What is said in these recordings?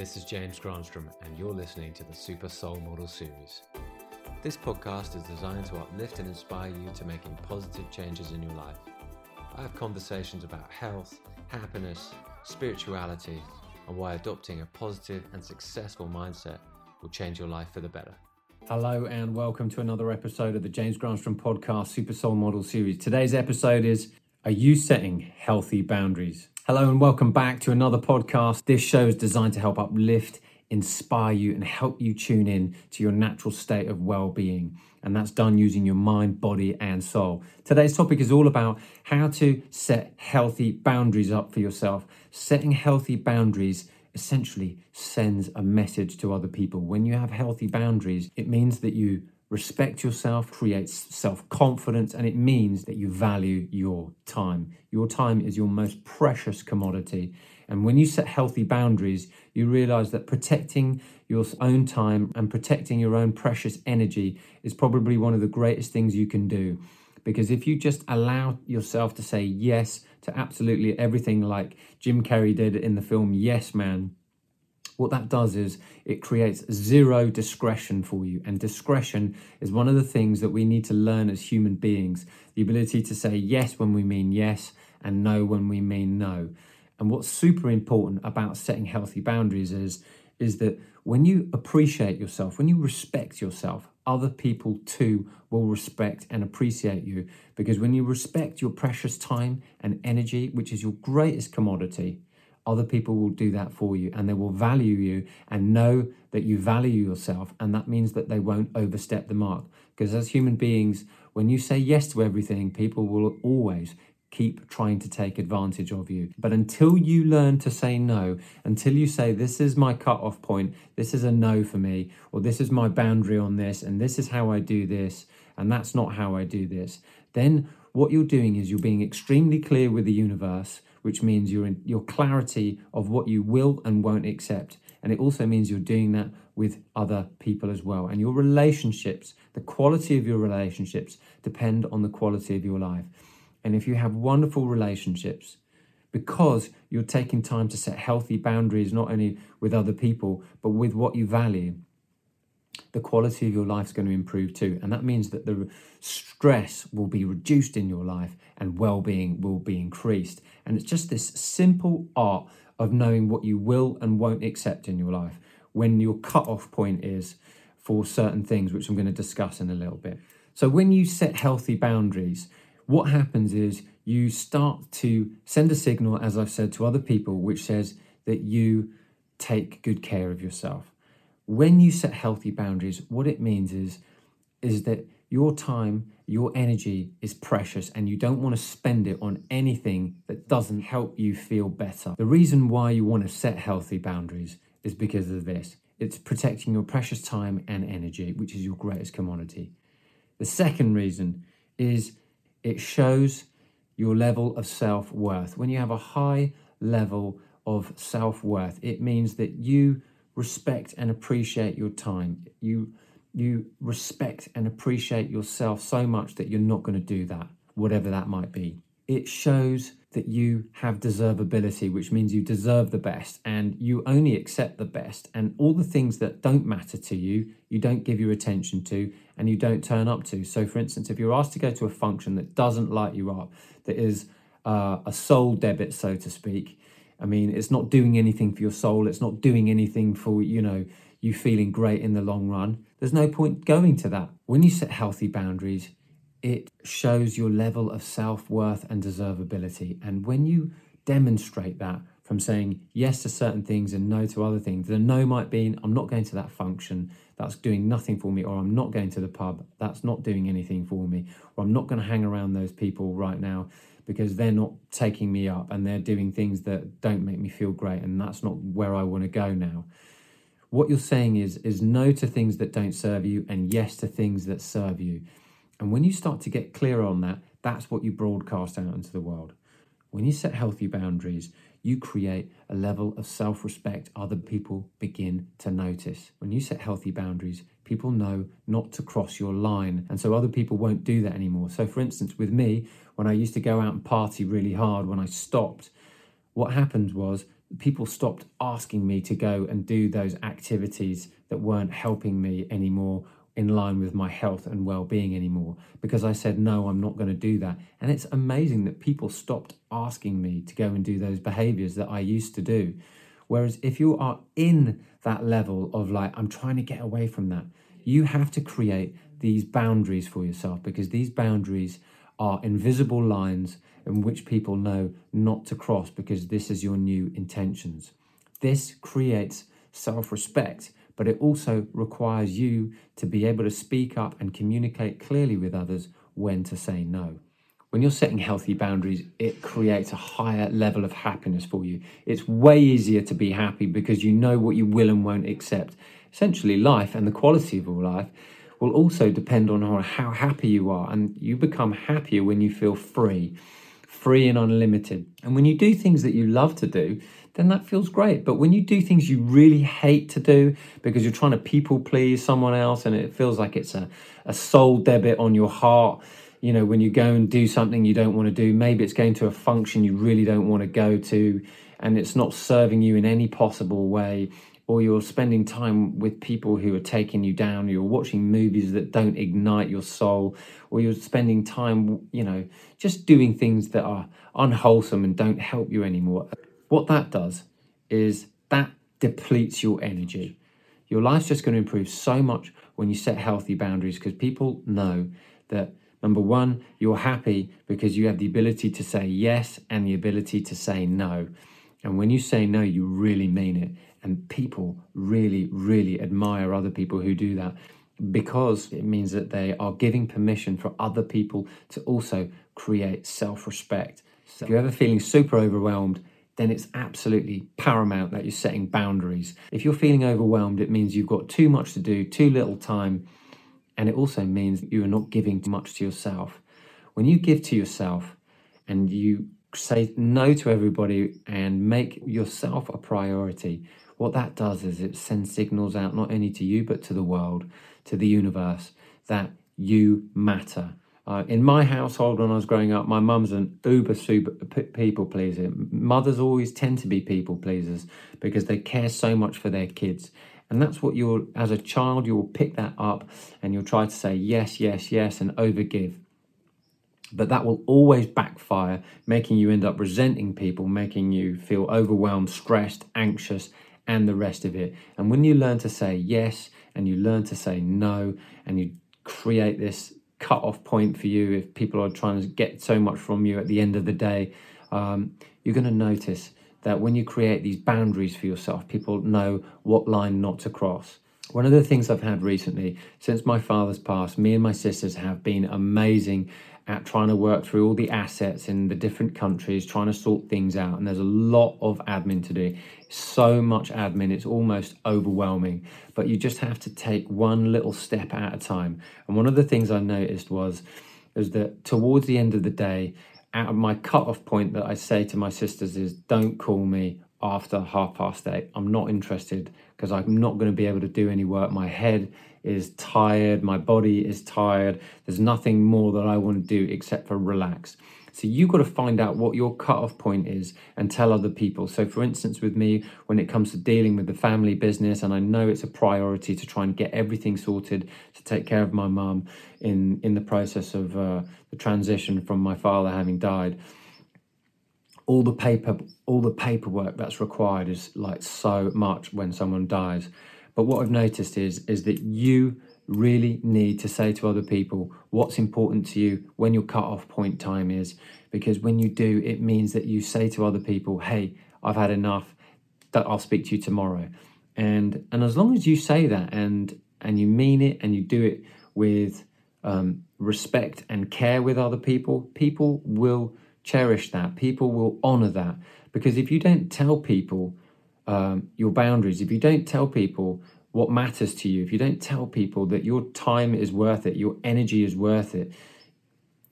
This is James Granstrom, and you're listening to the Super Soul Model Series. This podcast is designed to uplift and inspire you to making positive changes in your life. I have conversations about health, happiness, spirituality, and why adopting a positive and successful mindset will change your life for the better. Hello and welcome to another episode of the James Granstrom Podcast Super Soul Model Series. Today's episode is Are you setting healthy boundaries? Hello and welcome back to another podcast. This show is designed to help uplift, inspire you, and help you tune in to your natural state of well being. And that's done using your mind, body, and soul. Today's topic is all about how to set healthy boundaries up for yourself. Setting healthy boundaries essentially sends a message to other people. When you have healthy boundaries, it means that you respect yourself, creates self confidence, and it means that you value your time. Your time is your most precious commodity. And when you set healthy boundaries, you realize that protecting your own time and protecting your own precious energy is probably one of the greatest things you can do. Because if you just allow yourself to say yes to absolutely everything, like Jim Carrey did in the film Yes Man, what that does is it creates zero discretion for you. And discretion is one of the things that we need to learn as human beings the ability to say yes when we mean yes and no when we mean no. And what's super important about setting healthy boundaries is, is that when you appreciate yourself, when you respect yourself, other people too will respect and appreciate you. Because when you respect your precious time and energy, which is your greatest commodity, other people will do that for you and they will value you and know that you value yourself. And that means that they won't overstep the mark. Because as human beings, when you say yes to everything, people will always keep trying to take advantage of you. But until you learn to say no, until you say, This is my cut-off point, this is a no for me, or this is my boundary on this, and this is how I do this, and that's not how I do this, then what you're doing is you're being extremely clear with the universe which means you're in your clarity of what you will and won't accept. And it also means you're doing that with other people as well. And your relationships, the quality of your relationships, depend on the quality of your life. And if you have wonderful relationships, because you're taking time to set healthy boundaries, not only with other people, but with what you value, the quality of your life is going to improve too. And that means that the stress will be reduced in your life and well being will be increased. And it's just this simple art of knowing what you will and won't accept in your life when your cut-off point is for certain things, which I'm going to discuss in a little bit. So, when you set healthy boundaries, what happens is you start to send a signal, as I've said, to other people, which says that you take good care of yourself when you set healthy boundaries, what it means is is that your time, your energy is precious and you don't want to spend it on anything that doesn't help you feel better. The reason why you want to set healthy boundaries is because of this. It's protecting your precious time and energy, which is your greatest commodity. The second reason is it shows your level of self worth. When you have a high level of self worth, it means that you respect and appreciate your time. You you respect and appreciate yourself so much that you're not going to do that, whatever that might be. It shows that you have deservability, which means you deserve the best and you only accept the best. And all the things that don't matter to you, you don't give your attention to and you don't turn up to. So, for instance, if you're asked to go to a function that doesn't light you up, that is uh, a soul debit, so to speak, I mean, it's not doing anything for your soul. It's not doing anything for, you know, you feeling great in the long run. There's no point going to that. When you set healthy boundaries, it shows your level of self worth and deservability. And when you demonstrate that from saying yes to certain things and no to other things, the no might be I'm not going to that function, that's doing nothing for me, or I'm not going to the pub, that's not doing anything for me, or I'm not going to hang around those people right now because they're not taking me up and they're doing things that don't make me feel great and that's not where I want to go now. What you're saying is is no to things that don't serve you and yes to things that serve you. And when you start to get clear on that, that's what you broadcast out into the world. When you set healthy boundaries, you create a level of self respect other people begin to notice. When you set healthy boundaries, people know not to cross your line. And so other people won't do that anymore. So, for instance, with me, when I used to go out and party really hard, when I stopped, what happened was people stopped asking me to go and do those activities that weren't helping me anymore in line with my health and well-being anymore because I said no I'm not going to do that. And it's amazing that people stopped asking me to go and do those behaviors that I used to do. Whereas if you are in that level of like I'm trying to get away from that you have to create these boundaries for yourself because these boundaries are invisible lines in which people know not to cross because this is your new intentions this creates self-respect but it also requires you to be able to speak up and communicate clearly with others when to say no. When you're setting healthy boundaries, it creates a higher level of happiness for you. It's way easier to be happy because you know what you will and won't accept. Essentially, life and the quality of your life will also depend on how happy you are, and you become happier when you feel free, free and unlimited. And when you do things that you love to do, then that feels great. But when you do things you really hate to do because you're trying to people please someone else and it feels like it's a, a soul debit on your heart, you know, when you go and do something you don't want to do, maybe it's going to a function you really don't want to go to and it's not serving you in any possible way, or you're spending time with people who are taking you down, you're watching movies that don't ignite your soul, or you're spending time, you know, just doing things that are unwholesome and don't help you anymore. What that does is that depletes your energy. Your life's just going to improve so much when you set healthy boundaries because people know that number one, you're happy because you have the ability to say yes and the ability to say no. And when you say no, you really mean it. And people really, really admire other people who do that because it means that they are giving permission for other people to also create self respect. So if you're ever feeling super overwhelmed, then it's absolutely paramount that you're setting boundaries. If you're feeling overwhelmed, it means you've got too much to do, too little time, and it also means you are not giving too much to yourself. When you give to yourself and you say no to everybody and make yourself a priority, what that does is it sends signals out not only to you but to the world, to the universe, that you matter uh, in my household, when I was growing up, my mum's an uber super people pleaser. Mothers always tend to be people pleasers because they care so much for their kids. And that's what you'll, as a child, you'll pick that up and you'll try to say yes, yes, yes, and overgive. But that will always backfire, making you end up resenting people, making you feel overwhelmed, stressed, anxious, and the rest of it. And when you learn to say yes and you learn to say no and you create this cut off point for you if people are trying to get so much from you at the end of the day. Um, you're going to notice that when you create these boundaries for yourself, people know what line not to cross. One of the things I've had recently, since my father's passed, me and my sisters have been amazing at trying to work through all the assets in the different countries, trying to sort things out. And there's a lot of admin to do. So much admin, it's almost overwhelming. But you just have to take one little step at a time. And one of the things I noticed was, is that towards the end of the day, out of my cut-off point that I say to my sisters is don't call me after half past eight. I'm not interested because I'm not going to be able to do any work. My head is tired, my body is tired. There's nothing more that I want to do except for relax. So you've got to find out what your cutoff point is and tell other people. So, for instance, with me, when it comes to dealing with the family business, and I know it's a priority to try and get everything sorted to take care of my mum in in the process of uh, the transition from my father having died. All the paper, all the paperwork that's required is like so much when someone dies. But what I've noticed is is that you really need to say to other people what's important to you when your cut-off point time is. Because when you do it means that you say to other people hey i've had enough. That i'll speak to you tomorrow. And and as long as you say that and and you mean it and you do it with um, respect and care with other people people will cherish that. People will honor that. Because if you don't tell people um, your boundaries, if you don't tell people what matters to you, if you don't tell people that your time is worth it, your energy is worth it,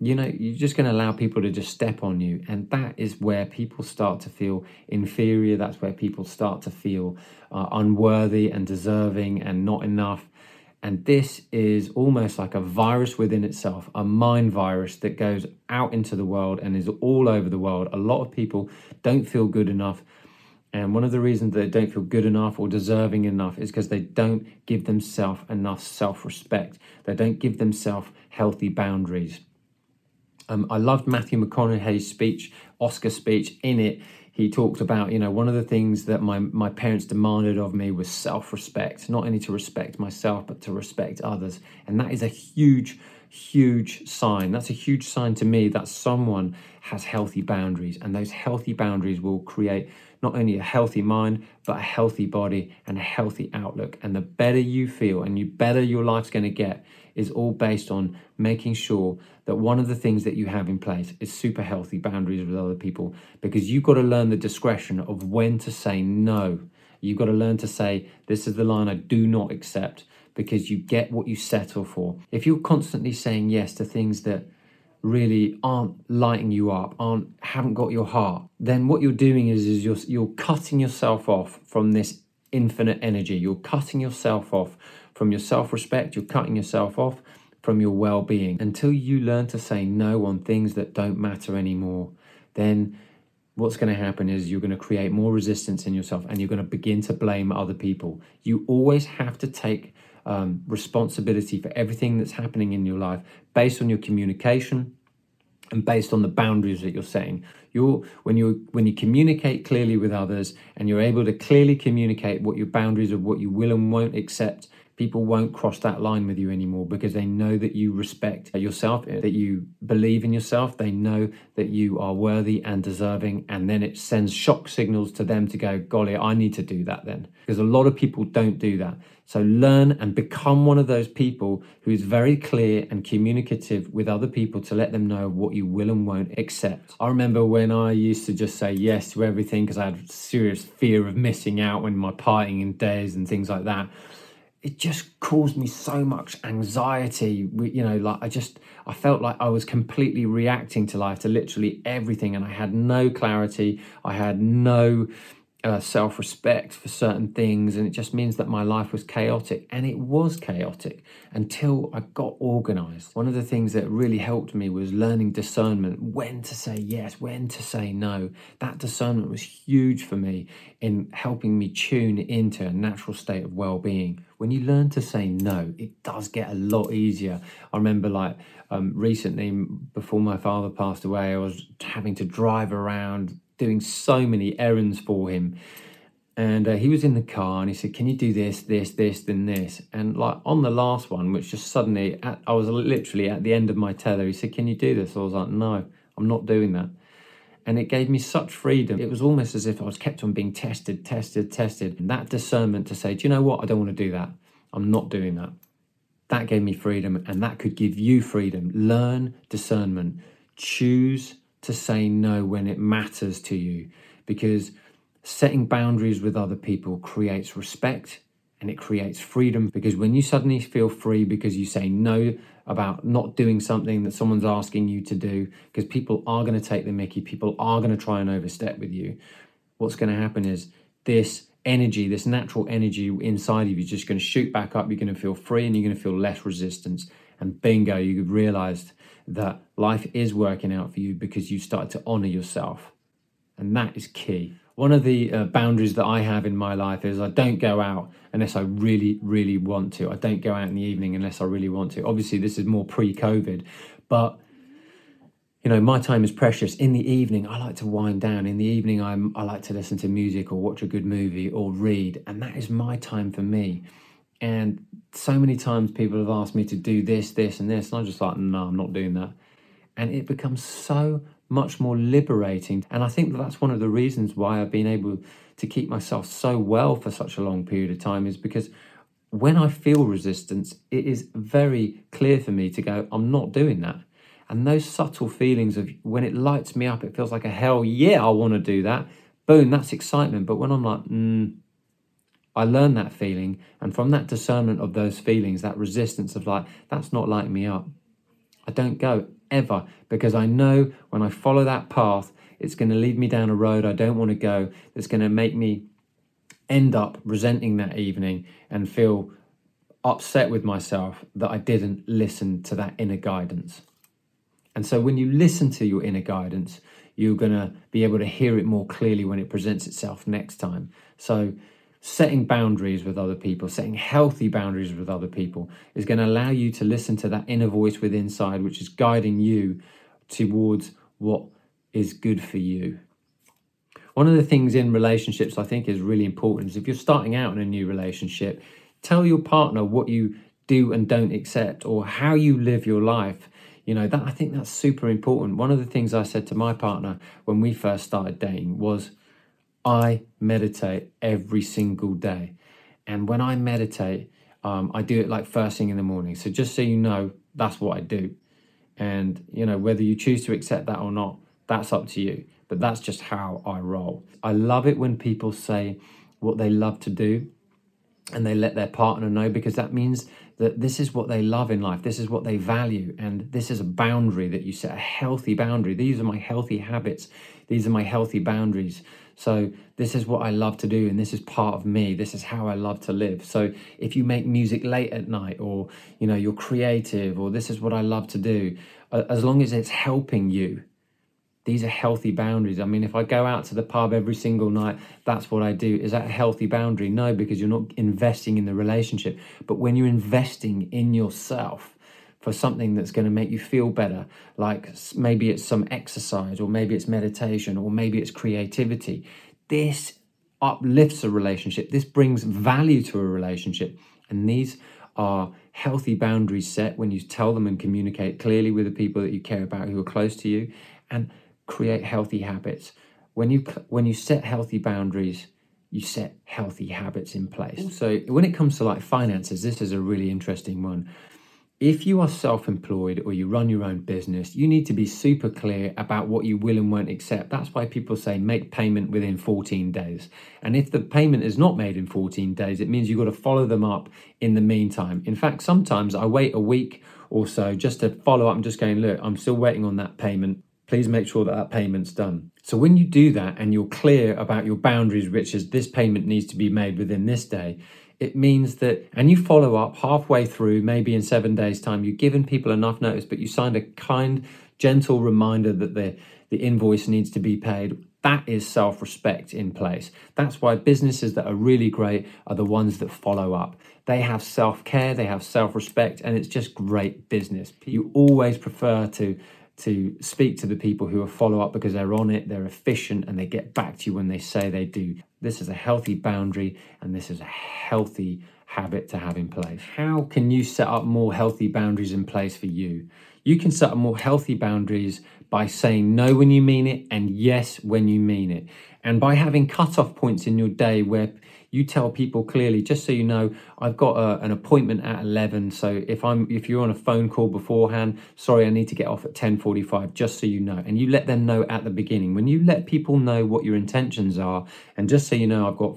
you know, you're just going to allow people to just step on you. And that is where people start to feel inferior. That's where people start to feel uh, unworthy and deserving and not enough. And this is almost like a virus within itself, a mind virus that goes out into the world and is all over the world. A lot of people don't feel good enough And one of the reasons they don't feel good enough or deserving enough is because they don't give themselves enough self respect. They don't give themselves healthy boundaries. Um, I loved Matthew McConaughey's speech, Oscar speech. In it, he talked about, you know, one of the things that my, my parents demanded of me was self respect, not only to respect myself, but to respect others. And that is a huge, huge sign. That's a huge sign to me that someone has healthy boundaries. And those healthy boundaries will create not only a healthy mind, but a healthy body and a healthy outlook. And the better you feel and you better your life's going to get is all based on making sure that one of the things that you have in place is super healthy boundaries with other people because you've got to learn the discretion of when to say no. You've got to learn to say, This is the line I do not accept because you get what you settle for. If you're constantly saying yes to things that really aren't lighting you up, aren't haven't got your heart, then what you're doing is is you're you're cutting yourself off from this infinite energy. You're cutting yourself off from your self respect, you're cutting yourself off from your well being. Until you learn to say no on things that don't matter anymore, then what's going to happen is you're going to create more resistance in yourself and you're going to begin to blame other people. You always have to take um, responsibility for everything that's happening in your life based on your communication and based on the boundaries that you're setting. You're when you when you communicate clearly with others and you're able to clearly communicate what your boundaries are what you will and won't accept people won't cross that line with you anymore because they know that you respect yourself, eh, that you believe in yourself, they know that you are worthy and deserving, and then it sends shock signals to them to go, golly, I need to do that then. Because a lot of people don't do that. So learn and become one of those people who is very clear and communicative with other people to let them know what you will and won't accept. I remember when I used to just say yes to everything because I had serious fear of missing out when my partying in days and things like that it just caused me so much anxiety you know like i just i felt like i was completely reacting to life to literally everything and i had no clarity. I had no uh, self respect for certain things, and it just means that my life was chaotic. And it was chaotic until I got organized. One of the things that really helped me was learning discernment when to say yes, when to say no. That discernment was huge for me in helping me tune into a natural state of well being. When you learn to say no, it does get a lot easier. I remember, like, um, recently, before my father passed away, I was having to drive around doing so many errands for him. And uh, he was in the car and he said, Can you do this, this, this, then this? And like on the last one, which just suddenly, at, I was literally at the end of my tether, he said, Can you do this? I was like, No, I'm not doing that. And it gave me such freedom. It was almost as if I was kept on being tested, tested, tested. And that discernment to say, Do you know what? I don't want to do that. I'm not doing that. That gave me freedom and that could give you freedom. Learn discernment. Choose to say no when it matters to you because setting boundaries with other people creates respect and it creates freedom because when you suddenly feel free because you say no about not doing something that someone's asking you to do because people are going to take the mickey people are going to try and overstep with you what's going to happen is this energy this natural energy inside of you is just going to shoot back up you're going to feel free and you're going to feel less resistance and bingo you've realized that life is working out for you because you start to honor yourself. And that is key. One of the uh, boundaries that I have in my life is I don't go out unless I really, really want to. I don't go out in the evening unless I really want to. Obviously, this is more pre COVID, but you know, my time is precious. In the evening, I like to wind down. In the evening, I'm, I like to listen to music or watch a good movie or read, and that is my time for me. And so many times people have asked me to do this, this, and this, and I'm just like, no, I'm not doing that. And it becomes so much more liberating. And I think that that's one of the reasons why I've been able to keep myself so well for such a long period of time is because when I feel resistance, it is very clear for me to go, I'm not doing that. And those subtle feelings of when it lights me up, it feels like a hell yeah, I want to do that. Boom, that's excitement. But when I'm like, mm, I learn that feeling, and from that discernment of those feelings, that resistance of like, that's not lighting me up. I don't go ever because I know when I follow that path, it's going to lead me down a road I don't want to go, that's going to make me end up resenting that evening and feel upset with myself that I didn't listen to that inner guidance. And so when you listen to your inner guidance, you're going to be able to hear it more clearly when it presents itself next time. So, setting boundaries with other people, setting healthy boundaries with other people, is going to allow you to listen to that inner voice within inside, which is guiding you towards what is good for you. One of the things in relationships I think is really important is if you're starting out in a new relationship, tell your partner what you do and don't accept or how you live your life. You know, that I think that's super important. One of the things I said to my partner when we first started dating was I meditate every single day. And when I meditate, um, I do it like first thing in the morning. So just so you know, that's what I do. And, you know, whether you choose to accept that or not, that's up to you. But that's just how I roll. I love it when people say what they love to do and they let their partner know because that means that this is what they love in life. This is what they value. And this is a boundary that you set, a healthy boundary. These are my healthy habits. These are my healthy boundaries. So this is what I love to do, and this is part of me. This is how I love to live. So if you make music late at night, or you know you're creative, or this is what I love to do, as long as it's helping you, these are healthy boundaries. I mean, if I go out to the pub every single night, that's what I do. Is that a healthy boundary? No, because you're not investing in the relationship. But when you're investing in yourself, for something that's going to make you feel better. Like maybe it's some exercise, or maybe it's meditation, or maybe it's creativity. This uplifts a relationship. This brings value to a relationship. And these are healthy boundaries set when you tell them and communicate clearly with the people that you care about who are close to you and create healthy habits. When you when you set healthy boundaries, you set healthy habits in place. So when it comes to like finances, this is a really interesting one if you are self employed or you run your own business, you need to be super clear about what you will and won't accept. That's why people say make payment within 14 days. And if the payment is not made in 14 days, it means you've got to follow them up in the meantime. In fact, sometimes I wait a week or so just to follow up. I'm just going, look, I'm still waiting on that payment. Please make sure that that payment's done. So when you do that and you're clear about your boundaries, which is this payment needs to be made within this day, it means that, and you follow up halfway through, maybe in seven days' time, you've given people enough notice, but you signed a kind, gentle reminder that the, the invoice needs to be paid. That is self respect in place. That's why businesses that are really great are the ones that follow up. They have self care, they have self respect, and it's just great business. You always prefer to to speak to the people who are follow up because they're on it, they're efficient, and they get back to you when they say they do. This is a healthy boundary and this is a healthy habit to have in place. How can you set up more healthy boundaries in place for you? You can set up more healthy boundaries by saying no when you mean it and yes when you mean it. And by having cut-off points in your day where you tell people clearly just so you know i've got a, an appointment at 11 so if i'm if you're on a phone call beforehand sorry i need to get off at 10.45 just so you know. And you let them know at the beginning. When you let people know what your intentions are and just so you know i've got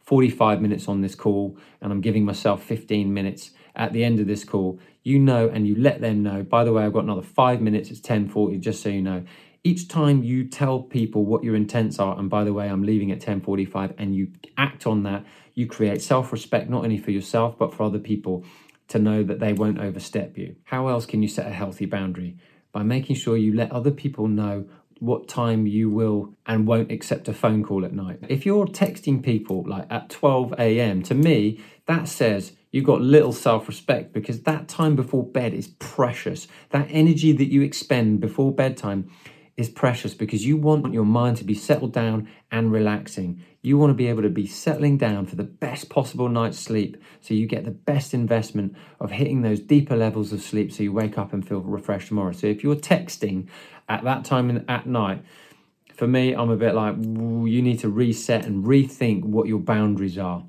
45 minutes on this call and i'm giving myself 15 minutes at the end of this call you know and you let them know by the way i've got another five minutes it's 10.40 just so you know each time you tell people what your intents are and by the way i'm leaving at 10.45 and you act on that you create self-respect not only for yourself but for other people to know that they won't overstep you. How else can you set a healthy boundary? By making sure you let other people know what time you will and won't accept a phone call at night. If you're texting people like at 12 a.m to me that says you've got little self respect because that time before bed is precious. That energy that you expend before bedtime is precious because you want your mind to be settled down and relaxing. You want to be able to be settling down for the best possible night's sleep so you get the best investment of hitting those deeper levels of sleep so you wake up and feel refreshed tomorrow. So if you're texting at that time in, at night, for me, I'm a bit like, you need to reset and rethink what your boundaries are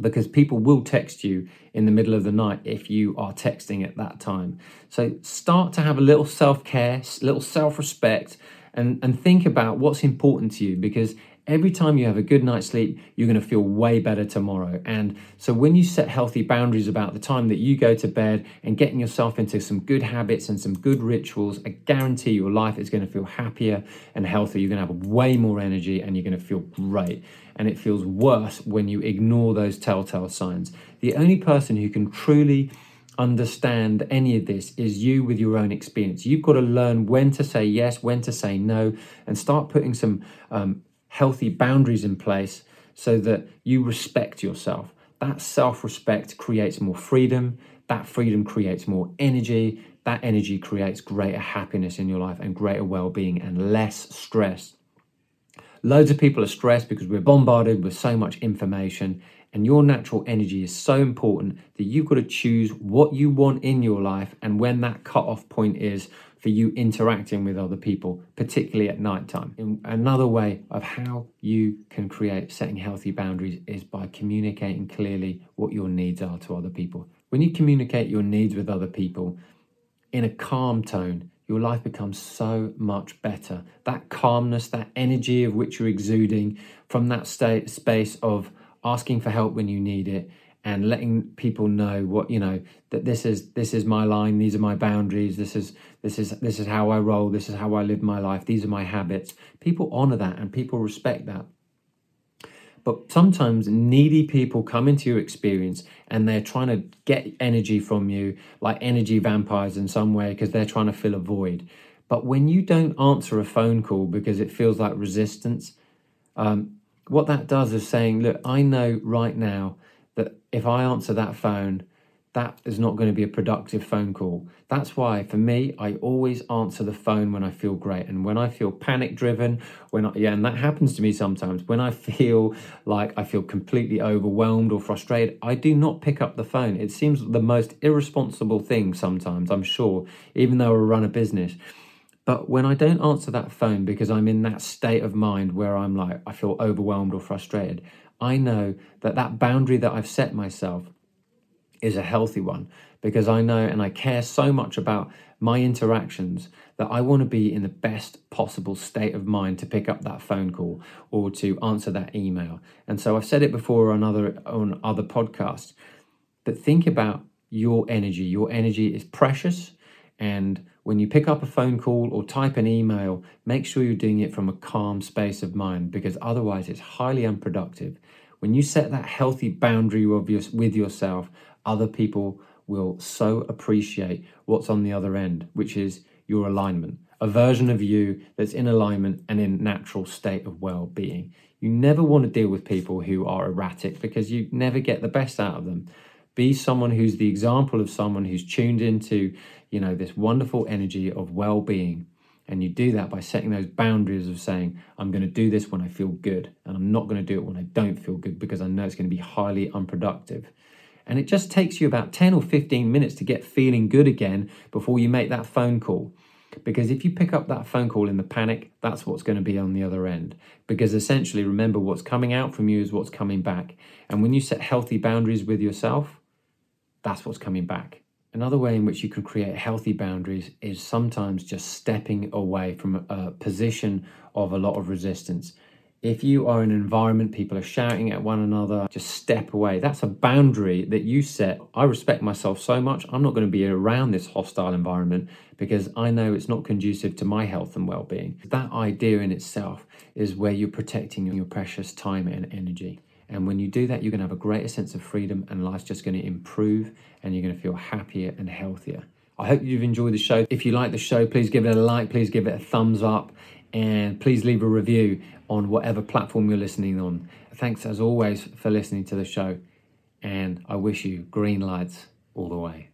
because people will text you in the middle of the night if you are texting at that time. So start to have a little self care, little self respect, and, and think about what's important to you because every time you have a good night's sleep, you're going to feel way better tomorrow. And so when you set healthy boundaries about the time that you go to bed and getting yourself into some good habits and some good rituals, I guarantee your life is going to feel happier and healthier. You're going to have way more energy and you're going to feel great and it feels worse when you ignore those telltale signs. The only person who can truly understand any of this is you with your own experience. You've got to learn when to say yes, when to say no, and start putting some um, healthy boundaries in place so that you respect yourself. That self respect creates more freedom. That freedom creates more energy. That energy creates greater happiness in your life and greater well being and less stress. Loads of people are stressed because we're bombarded with so much information, and your natural energy is so important that you've got to choose what you want in your life and when that cut-off point is for you interacting with other people, particularly at nighttime. And another way of how you can create setting healthy boundaries is by communicating clearly what your needs are to other people. When you communicate your needs with other people in a calm tone, your life becomes so much better. That calmness, that energy of which you're exuding from that state space of asking for help when you need it and letting people know what you know that this is this is my line these are my boundaries this is this is this is how i roll this is how i live my life these are my habits people honor that and people respect that but sometimes needy people come into your experience and they're trying to get energy from you, like energy vampires in some way, because they're trying to fill a void. But when you don't answer a phone call because it feels like resistance, um, what that does is saying, Look, I know right now that if I answer that phone, that is not going to be a productive phone call. That's why, for me, I always answer the phone when I feel great. And when I feel panic driven, when I, yeah, and that happens to me sometimes, when I feel like I feel completely overwhelmed or frustrated, I do not pick up the phone. It seems the most irresponsible thing sometimes, I'm sure, even though I run a business. But when I don't answer that phone because I'm in that state of mind where I'm like, I feel overwhelmed or frustrated, I know that that boundary that I've set myself is a healthy one because I know and I care so much about my interactions that I want to be in the best possible state of mind to pick up that phone call or to answer that email. And so I've said it before on other on other podcasts, but think about your energy. Your energy is precious and when you pick up a phone call or type an email, make sure you're doing it from a calm space of mind because otherwise it's highly unproductive. When you set that healthy boundary with yourself, other people will so appreciate what's on the other end, which is your alignment, a version of you that's in alignment and in natural state of well-being. You never want to deal with people who are erratic because you never get the best out of them. Be someone who's the example of someone who's tuned into, you know, this wonderful energy of well-being. And you do that by setting those boundaries of saying, I'm going to do this when I feel good, and I'm not going to do it when I don't feel good because I know it's going to be highly unproductive. And it just takes you about 10 or 15 minutes to get feeling good again before you make that phone call. Because if you pick up that phone call in the panic, that's what's going to be on the other end. Because essentially, remember what's coming out from you is what's coming back. And when you set healthy boundaries with yourself, that's what's coming back. Another way in which you can create healthy boundaries is sometimes just stepping away from a position of a lot of resistance. If you are in an environment, people are shouting at one another, just step away. That's a boundary that you set. I respect myself so much, I'm not going to be around this hostile environment because I know it's not conducive to my health and well being. That idea in itself is where you're protecting your precious time and energy. And when you do that, you're going to have a greater sense of freedom and life's just going to improve and you're going to feel happier and healthier. I hope you've enjoyed the show. If you like the show, please give it a like, please give it a thumbs up, and please leave a review on whatever platform you're listening on. Thanks as always for listening to the show, and I wish you green lights all the way.